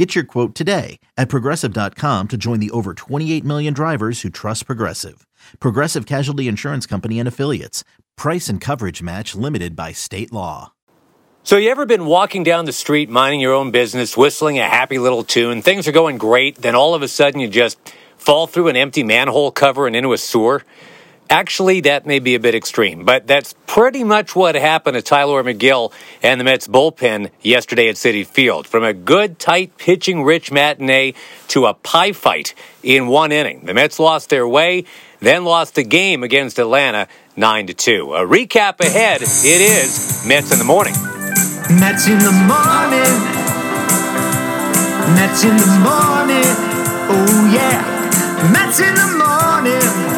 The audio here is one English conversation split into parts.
Get your quote today at progressive.com to join the over 28 million drivers who trust Progressive. Progressive Casualty Insurance Company and Affiliates. Price and coverage match limited by state law. So, you ever been walking down the street, minding your own business, whistling a happy little tune? Things are going great, then all of a sudden you just fall through an empty manhole cover and into a sewer? Actually, that may be a bit extreme, but that's pretty much what happened to Tyler Megill and the Mets bullpen yesterday at Citi Field. From a good, tight, pitching rich matinee to a pie fight in one inning. The Mets lost their way, then lost the game against Atlanta 9 to 2. A recap ahead. It is Mets in the morning. Mets in the morning. Mets in the morning. Oh yeah. Mets in the morning.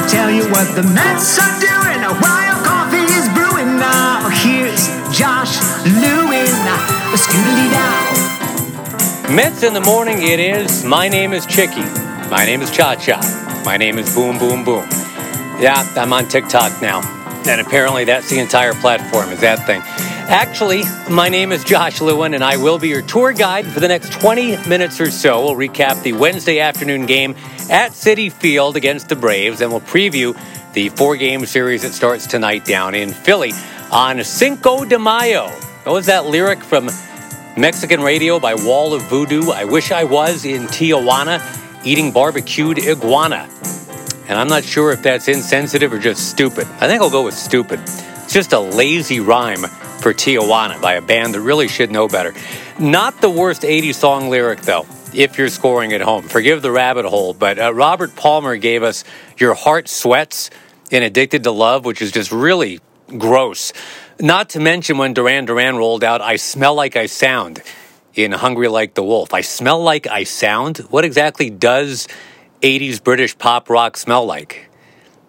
Gonna tell you what the Mets are doing while coffee is brewing. Now here's Josh Lewin. Scootily down. Mets in the morning. It is. My name is Chicky. My name is Cha Cha. My name is Boom Boom Boom. Yeah, I'm on TikTok now. And apparently that's the entire platform, is that thing. Actually, my name is Josh Lewin, and I will be your tour guide for the next 20 minutes or so. We'll recap the Wednesday afternoon game at Citi Field against the Braves, and we'll preview the four game series that starts tonight down in Philly on Cinco de Mayo. What was that lyric from Mexican radio by Wall of Voodoo? I wish I was in Tijuana eating barbecued iguana. And I'm not sure if that's insensitive or just stupid. I think I'll go with stupid. It's just a lazy rhyme for Tijuana by a band that really should know better. Not the worst 80s song lyric, though, if you're scoring at home. Forgive the rabbit hole, but uh, Robert Palmer gave us Your Heart Sweats in Addicted to Love, which is just really gross. Not to mention when Duran Duran rolled out I Smell Like I Sound in Hungry Like the Wolf. I smell like I sound? What exactly does 80s British pop rock smell like?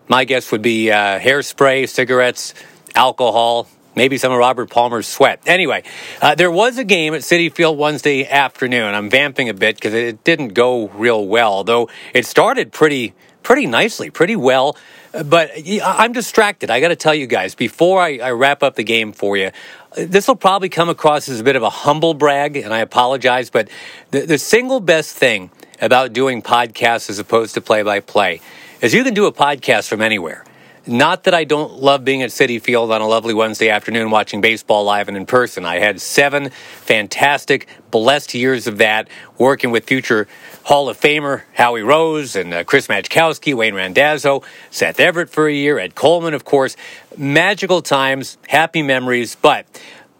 My guess would be uh, hairspray, cigarettes, alcohol, maybe some of Robert Palmer's sweat. Anyway, uh, there was a game at Citi Field Wednesday afternoon. I'm vamping a bit because it didn't go real well, though it started pretty pretty nicely, pretty well. But I'm distracted. I got to tell you guys before I, I wrap up the game for you. This will probably come across as a bit of a humble brag, and I apologize. But the, the single best thing about doing podcasts as opposed to play by play is you can do a podcast from anywhere. Not that I don't love being at Citi Field on a lovely Wednesday afternoon watching baseball live and in person. I had seven fantastic, blessed years of that working with future Hall of Famer Howie Rose and uh, Chris Majkowski, Wayne Randazzo, Seth Everett for a year, Ed Coleman, of course. Magical times, happy memories. But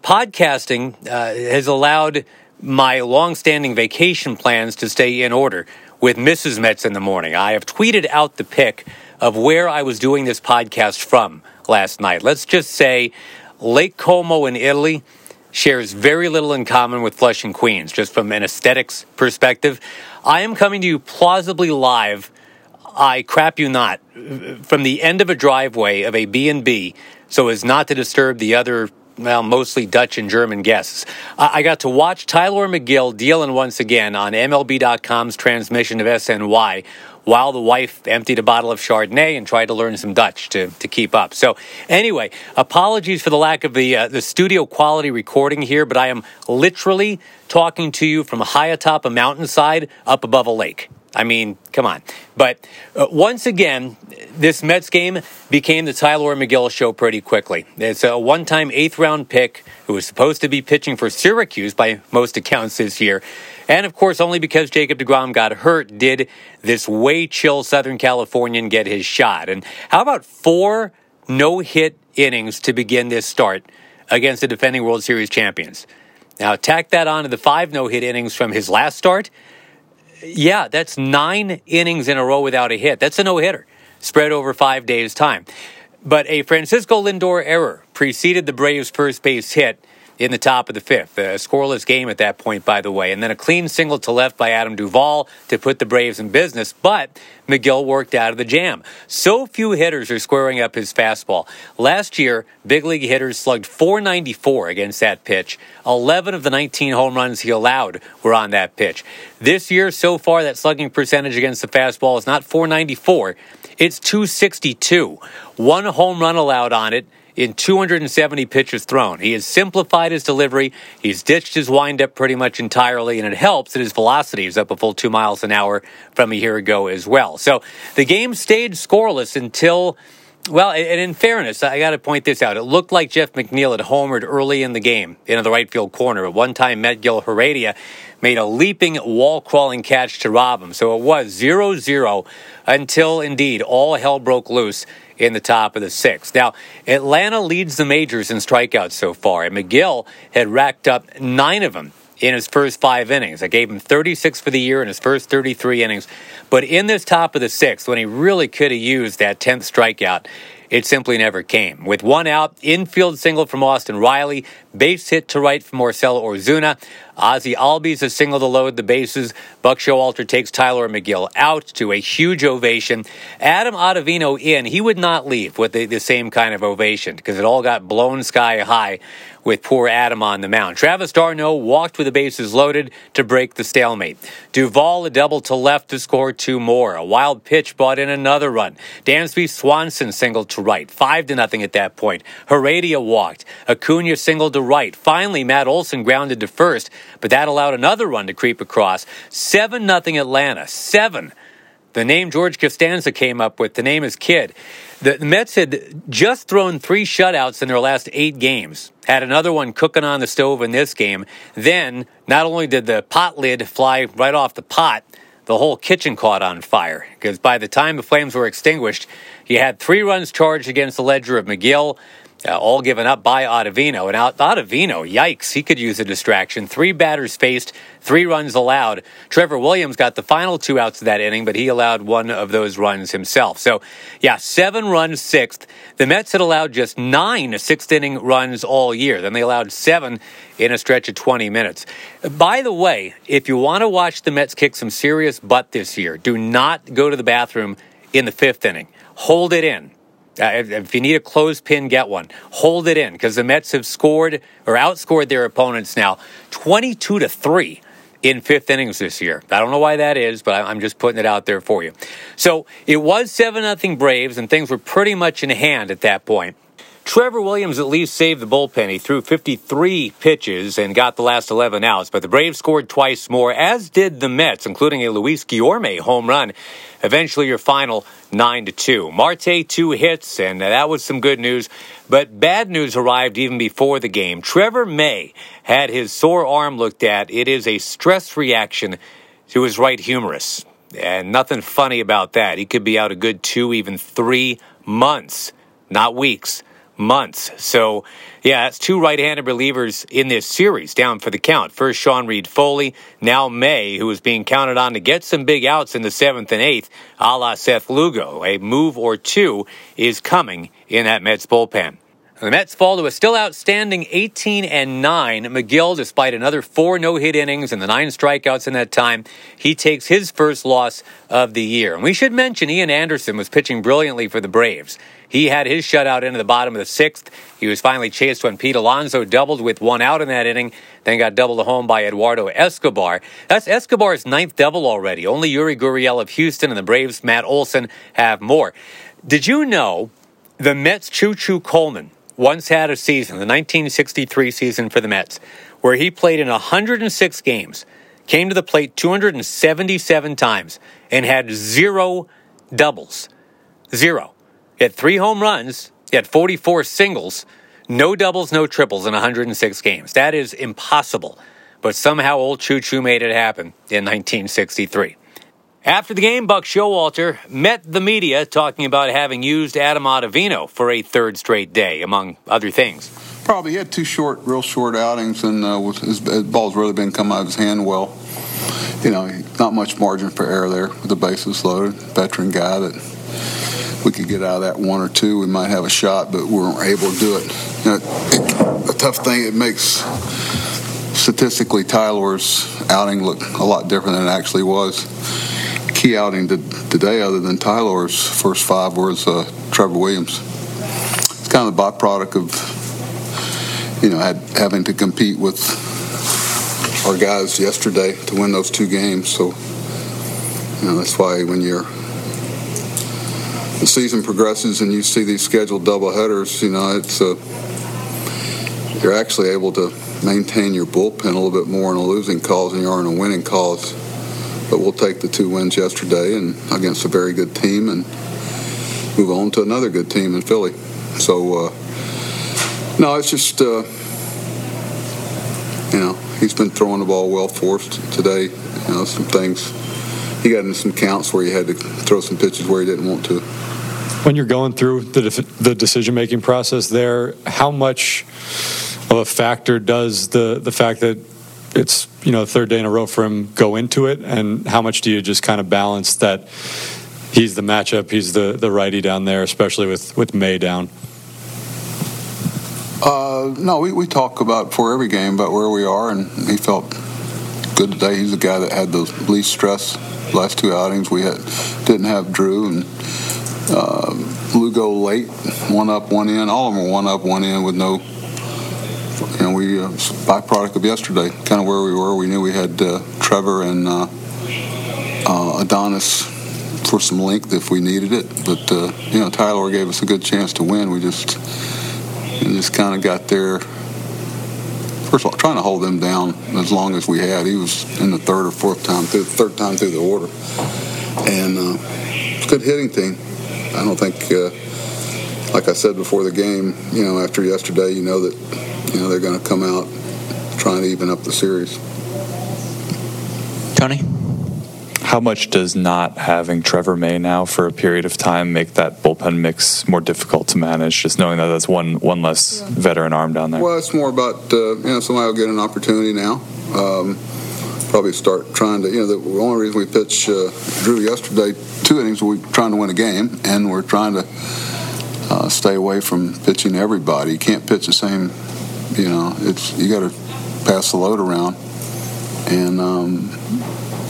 podcasting uh, has allowed my long-standing vacation plans to stay in order with Mrs. Mets in the morning. I have tweeted out the pic of where I was doing this podcast from last night. Let's just say Lake Como in Italy shares very little in common with Flushing, Queens, just from an aesthetics perspective. I am coming to you plausibly live. I crap you not from the end of a driveway of a B&B so as not to disturb the other well, mostly Dutch and German guests. I got to watch Tyler Megill dealing once again on MLB.com's transmission of SNY while the wife emptied a bottle of Chardonnay and tried to learn some Dutch to, to keep up. So, anyway, apologies for the lack of the, uh, the studio quality recording here, but I am literally talking to you from high atop a mountainside up above a lake. I mean, come on. But uh, once again, this Mets game became the Tyler Megill show pretty quickly. It's a one time eighth round pick who was supposed to be pitching for Syracuse by most accounts this year. And of course, only because Jacob DeGrom got hurt did this way chill Southern Californian get his shot. And how about four no hit innings to begin this start against the defending World Series champions? Now, tack that on to the five no hit innings from his last start yeah, that's nine innings in a row without a hit. That's a no hitter spread over five days' time. But a Francisco Lindor error preceded the Braves' first base hit in the top of the fifth. A scoreless game at that point, by the way. And then a clean single to left by Adam Duvall to put the Braves in business. But Megill worked out of the jam. So few hitters are squaring up his fastball. Last year, big league hitters slugged 494 against that pitch. 11 of the 19 home runs he allowed were on that pitch. This year, so far, that slugging percentage against the fastball is not 494, it's 262. One home run allowed on it in 270 pitches thrown. He has simplified his delivery. He's ditched his windup pretty much entirely, and it helps that his velocity is up a full two miles an hour from a year ago as well. So the game stayed scoreless until. Well, and in fairness, I got to point this out. It looked like Jeff McNeil had homered early in the game into the right field corner. At one time, Gil Heredia made a leaping, wall crawling catch to rob him. So it was 0 0 until indeed all hell broke loose in the top of the sixth. Now, Atlanta leads the majors in strikeouts so far, and Megill had racked up nine of them in his first five innings. I gave him 36 for the year in his first 33 innings. But in this top of the sixth, when he really could have used that 10th strikeout, it simply never came. With one out, infield single from Austin Riley, base hit to right from Marcell Ozuna. Ozzie Albies a single to load the bases. Buck Showalter takes Tyler Megill out to a huge ovation. Adam Ottavino in. He would not leave with the, the same kind of ovation because it all got blown sky high with poor Adam on the mound. Travis d'Arnaud walked with the bases loaded to break the stalemate. Duvall a double to left to score two more. A wild pitch brought in another run. Dansby Swanson single to right. Five to nothing at that point. Heredia walked. Acuna singled to right. Finally, Matt Olson grounded to first, but that allowed another run to creep across. Seven nothing Atlanta. Seven. The name George Costanza came up with, the name is Kid. The Mets had just thrown three shutouts in their last eight games, had another one cooking on the stove in this game. Then, not only did the pot lid fly right off the pot, the whole kitchen caught on fire. Because by the time the flames were extinguished, you had three runs charged against the ledger of Megill, uh, all given up by Ottavino. And Ottavino, yikes, he could use a distraction. Three batters faced, three runs allowed. Trevor Williams got the final two outs of that inning, but he allowed one of those runs himself. So, yeah, seven runs sixth. The Mets had allowed just nine sixth inning runs all year. Then they allowed seven in a stretch of 20 minutes. By the way, if you want to watch the Mets kick some serious butt this year, do not go to the bathroom in the fifth inning. Hold it in uh, if, you need a clothespin, get one. Hold it in because the Mets have scored or outscored their opponents now 22 to 3 in fifth innings this year. I don't know why that is, but I'm just putting it out there for you. So it was 7 0 Braves, and things were pretty much in hand at that point. Trevor Williams at least saved the bullpen. He threw 53 pitches and got the last 11 outs, but the Braves scored twice more, as did the Mets, including a Luis Guillorme home run. Eventually, your final 9 to 2. Marte, two hits, and that was some good news, but bad news arrived even before the game. Trevor May had his sore arm looked at. It is a stress reaction to his right humerus, and nothing funny about that. He could be out a good two, even three months, not weeks months. So, yeah, that's two right handed relievers in this series down for the count. First, Sean Reid-Foley, now May, who is being counted on to get some big outs in the seventh and eighth, a la Seth Lugo. A move or two is coming in that Mets bullpen. The Mets fall to a still outstanding 18 and 9. Megill, despite another four no hit innings and the nine strikeouts in that time, he takes his first loss of the year. And we should mention Ian Anderson was pitching brilliantly for the Braves. He had his shutout into the bottom of the sixth. He was finally chased when Pete Alonso doubled with one out in that inning, then got doubled home by Eduardo Escobar. That's Escobar's ninth double already. Only Yuli Gurriel of Houston and the Braves' Matt Olson have more. Did you know the Mets' Choo Choo Coleman? Once had a season, the 1963 season for the Mets, where he played in 106 games, came to the plate 277 times, and had zero doubles. Zero. He had three home runs, he had 44 singles, no doubles, no triples in 106 games. That is impossible. But somehow old Choo Choo made it happen in 1963. After the game, Buck Showalter met the media talking about having used Adam Ottavino for a third straight day, among other things. Probably he had two short, real short outings, and uh, his, his ball's really been coming out of his hand well. You know, not much margin for error there with the bases loaded. Veteran guy that we could get out of that one or two, we might have a shot, but we weren't able to do it. You know, it a tough thing. It makes statistically Tyler's outing look a lot different than it actually was. Key outing to, today, other than Tyler's first five, was uh, Trevor Williams. It's kind of the byproduct of you know had, having to compete with our guys yesterday to win those two games. So you know that's why when you're the season progresses and you see these scheduled doubleheaders, you know it's uh, you're actually able to maintain your bullpen a little bit more in a losing cause than you are in a winning cause. But we'll take the two wins yesterday and against a very good team and move on to another good team in Philly. So, uh, no, it's just, uh, you know, he's been throwing the ball well for us today. You know, some things. He got in some counts where he had to throw some pitches where he didn't want to. When you're going through the, the decision making process there, how much of a factor does the, the fact that it's you know third day in a row for him go into it, and how much do you just kind of balance that he's the matchup, he's the the righty down there, especially with with May down. Uh, no, we, we talk about for every game about where we are, and he felt good today. He's the guy that had the least stress last two outings. We had didn't have Drew and uh, Lugo late, one up, one in. All of them one up, one in with no know, we uh, byproduct of yesterday, kind of where we were. We knew we had uh, Trevor and uh, uh, Adonis for some length if we needed it, but uh, you know, Tyler gave us a good chance to win. We just just kind of got there. First of all, trying to hold them down as long as we had. He was in the third or fourth time through, third time through the order, and uh, good hitting team. I don't think like I said before the game, you know, after yesterday, you know that you know they're going to come out trying to even up the series. Tony, how much does not having Trevor May now for a period of time make that bullpen mix more difficult to manage? Just knowing that that's one one less veteran arm down there. Well, it's more about uh, you know somebody will get an opportunity now. Um, probably start trying to you know the only reason we pitched uh, Drew yesterday two innings we are trying to win a game and we're trying to uh, stay away from pitching everybody. You can't pitch the same you know, it's you got to pass the load around, and um,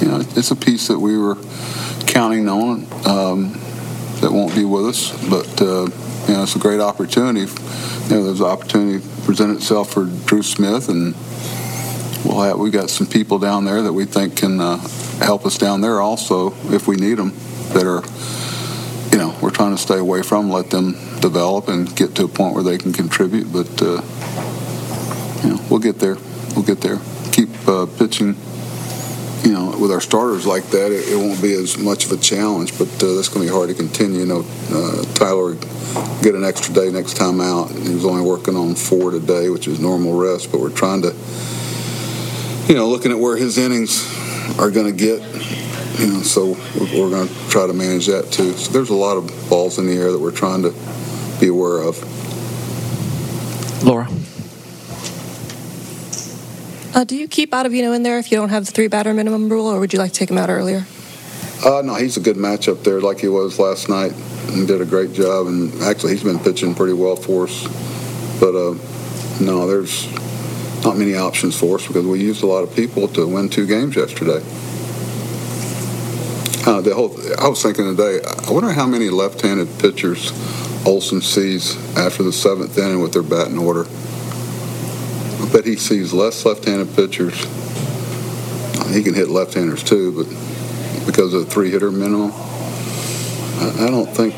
you know, it's a piece that we were counting on um, that won't be with us, but uh, you know, it's a great opportunity. You know, there's an opportunity present itself for Drew Smith, and we'll have we got some people down there that we think can uh, help us down there also if we need them that are you know we're trying to stay away from let them develop and get to a point where they can contribute but uh, you know, we'll get there. We'll get there. Keep uh, pitching. You know, with our starters like that, it, it, won't be as much of a challenge, but uh, that's going to be hard to continue. You know, uh, Tyler get an extra day next time out. He was only working on four today, which is normal rest, but we're trying to, you know, looking at where his innings are going to get you know, so we're, going to try to manage that too. So there's a lot of balls in the air that we're trying to be aware of. Laura. Uh, do you keep Ottavino in there if you don't have the three batter minimum rule, or would you like to take him out earlier? Uh, no, he's a good matchup there, like he was last night, and did a great job. And actually, he's been pitching pretty well for us. But uh, no, there's not many options for us because we used a lot of people to win two games yesterday. Uh, the whole, I was thinking today, I wonder how many left-handed pitchers Olson sees after the seventh inning with their batting order bet he sees less left-handed pitchers. He can hit left-handers too, but because of the three-hitter minimum, I, don't think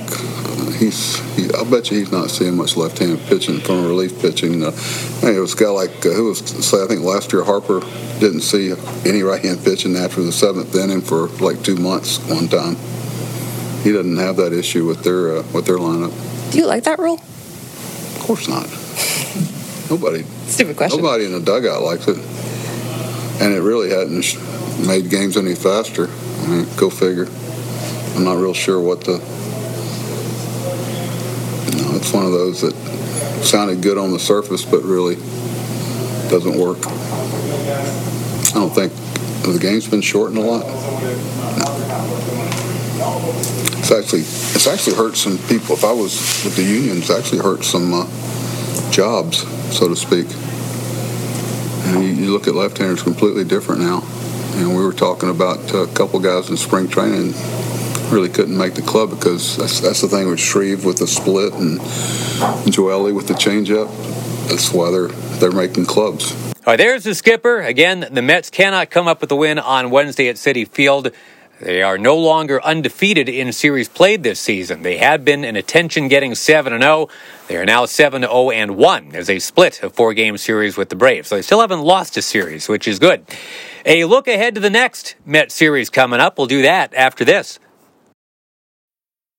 he's. He, I bet you he's not seeing much left-handed pitching from relief pitching. Uh, it was a guy like uh, who was say I think last year Harper didn't see any right-hand pitching after the seventh inning for like two months one time. He doesn't have that issue with their uh, with their lineup. Do you like that rule? Of course not. Nobody. Stupid question. Nobody in the dugout likes it, and it really hadn't made games any faster. I mean, go figure. I'm not real sure what the. You know, it's one of those that sounded good on the surface, but really doesn't work. I don't think the game's been shortened a lot. No. it's actually it's actually hurt some people. If I was with the unions, actually hurt some uh, jobs, so to speak. And you, you look at left-handers completely different now. And we were talking about uh, a couple guys in spring training really couldn't make the club because that's, that's the thing with Shreve with the split and Joely with the changeup. That's why they're they're making clubs. All right, there's the skipper. Again, the Mets cannot come up with a win on Wednesday at Citi Field. They are no longer undefeated in series played this season. They had been an attention getting 7 0. They are now 7 0 and 1 as they split a four game series with the Braves. So they still haven't lost a series, which is good. A look ahead to the next Met series coming up. We'll do that after this.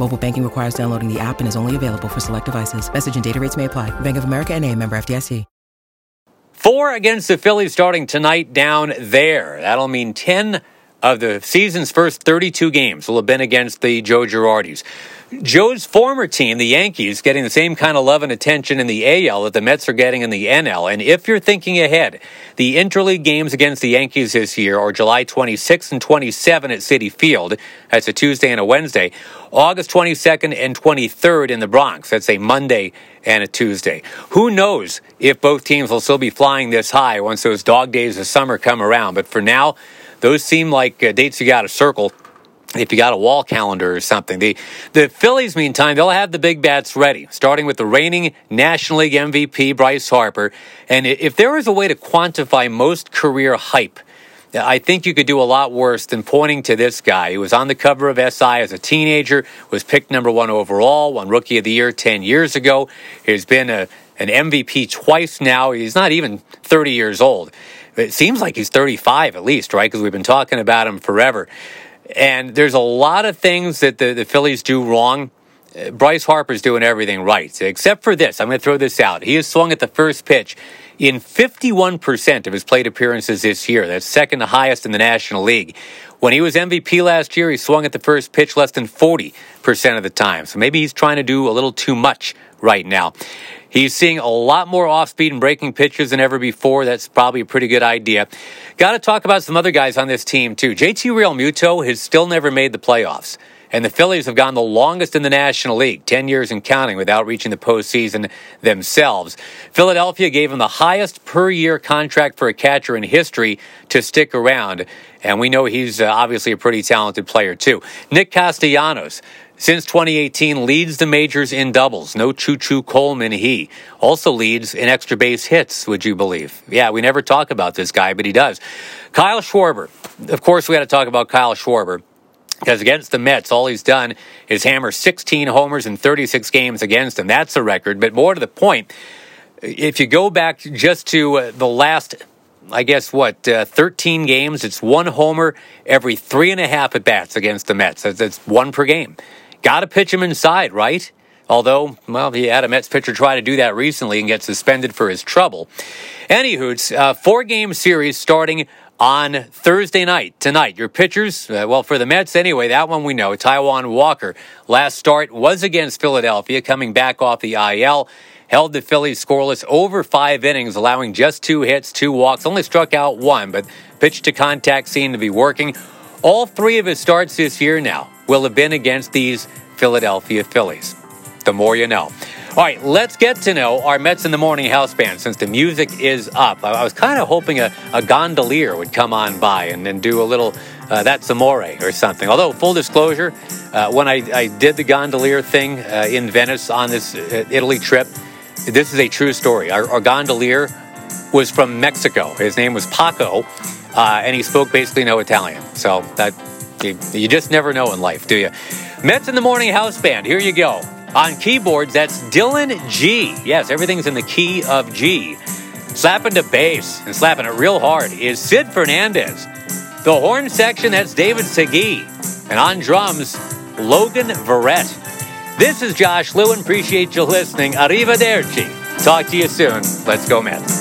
Mobile banking requires downloading the app and is only available for select devices. Message and data rates may apply. Bank of America and a member FDIC. Four against the Phillies starting tonight down there. That'll mean 10 of the season's first 32 games will have been against the Joe Girardis. Joe's former team, the Yankees, getting the same kind of love and attention in the AL that the Mets are getting in the NL. And if you're thinking ahead, the interleague games against the Yankees this year are July 26th and 27th at Citi Field. That's a Tuesday and a Wednesday. August 22nd and 23rd in the Bronx. That's a Monday and a Tuesday. Who knows if both teams will still be flying this high once those dog days of summer come around. But for now, those seem like uh, dates you got to circle if you got a wall calendar or something. The the Phillies, meantime, they'll have the big bats ready, starting with the reigning National League MVP Bryce Harper. And if there was a way to quantify most career hype, I think you could do a lot worse than pointing to this guy who was on the cover of SI as a teenager, was picked number one overall, won Rookie of the Year 10 years ago. He's been a, an MVP twice now. He's not even 30 years old. It seems like he's 35 at least, right? Because we've been talking about him forever. And there's a lot of things that the, the Phillies do wrong. Uh, Bryce Harper's doing everything right, except for this. I'm going to throw this out. He has swung at the first pitch in 51% of his plate appearances this year. That's second to highest in the National League. When he was MVP last year, he swung at the first pitch less than 40% of the time. So maybe he's trying to do a little too much right now. He's seeing a lot more off speed and breaking pitches than ever before. That's probably a pretty good idea. Got to talk about some other guys on this team, too. JT Realmuto has still never made the playoffs. And the Phillies have gone the longest in the National League, 10 years and counting, without reaching the postseason themselves. Philadelphia gave him the highest per year contract for a catcher in history to stick around. And we know he's uh, obviously a pretty talented player, too. Nick Castellanos since 2018, leads the majors in doubles. No Choo Choo Coleman, he. Also leads in extra base hits, would you believe? Yeah, we never talk about this guy, but he does. Kyle Schwarber. Of course, we got to talk about Kyle Schwarber. Because against the Mets, all he's done is hammer 16 homers in 36 games against them. That's a record. But more to the point, if you go back just to uh, the last I guess what uh, 13 games. It's one homer every three and a half at bats against the Mets. That's, that's one per game. Got to pitch him inside, right? Although, well, he had a Mets pitcher try to do that recently and get suspended for his trouble. Anywho, uh, four game series starting on Thursday night, tonight. Your pitchers, uh, well, for the Mets anyway, that one we know. Taijuan Walker, last start was against Philadelphia, coming back off the IL. Held the Phillies scoreless over five innings, allowing just two hits, two walks, only struck out one, but pitch to contact seemed to be working. All three of his starts this year now will have been against these Philadelphia Phillies. The more you know. All right, let's get to know our Mets in the Morning house band since the music is up. I, was kind of hoping a, a, gondolier would come on by and then do a little uh, That's Amore or something. Although, full disclosure, uh, when I, I, did the gondolier thing uh, in Venice on this uh, Italy trip, this is a true story. Our, our gondolier was from Mexico. His name was Paco, uh, and he spoke basically no Italian. So that you, you just never know in life, do you? Mets in the Morning House Band. Here you go. On keyboards, that's Dylan G. Yes, everything's in the key of G. Slapping the bass and slapping it real hard is Sid Fernandez. The horn section, that's David Segui. And on drums, Logan Verrett. This is Josh Lewin. Appreciate you listening. Arrivederci. Talk to you soon. Let's go, Mets.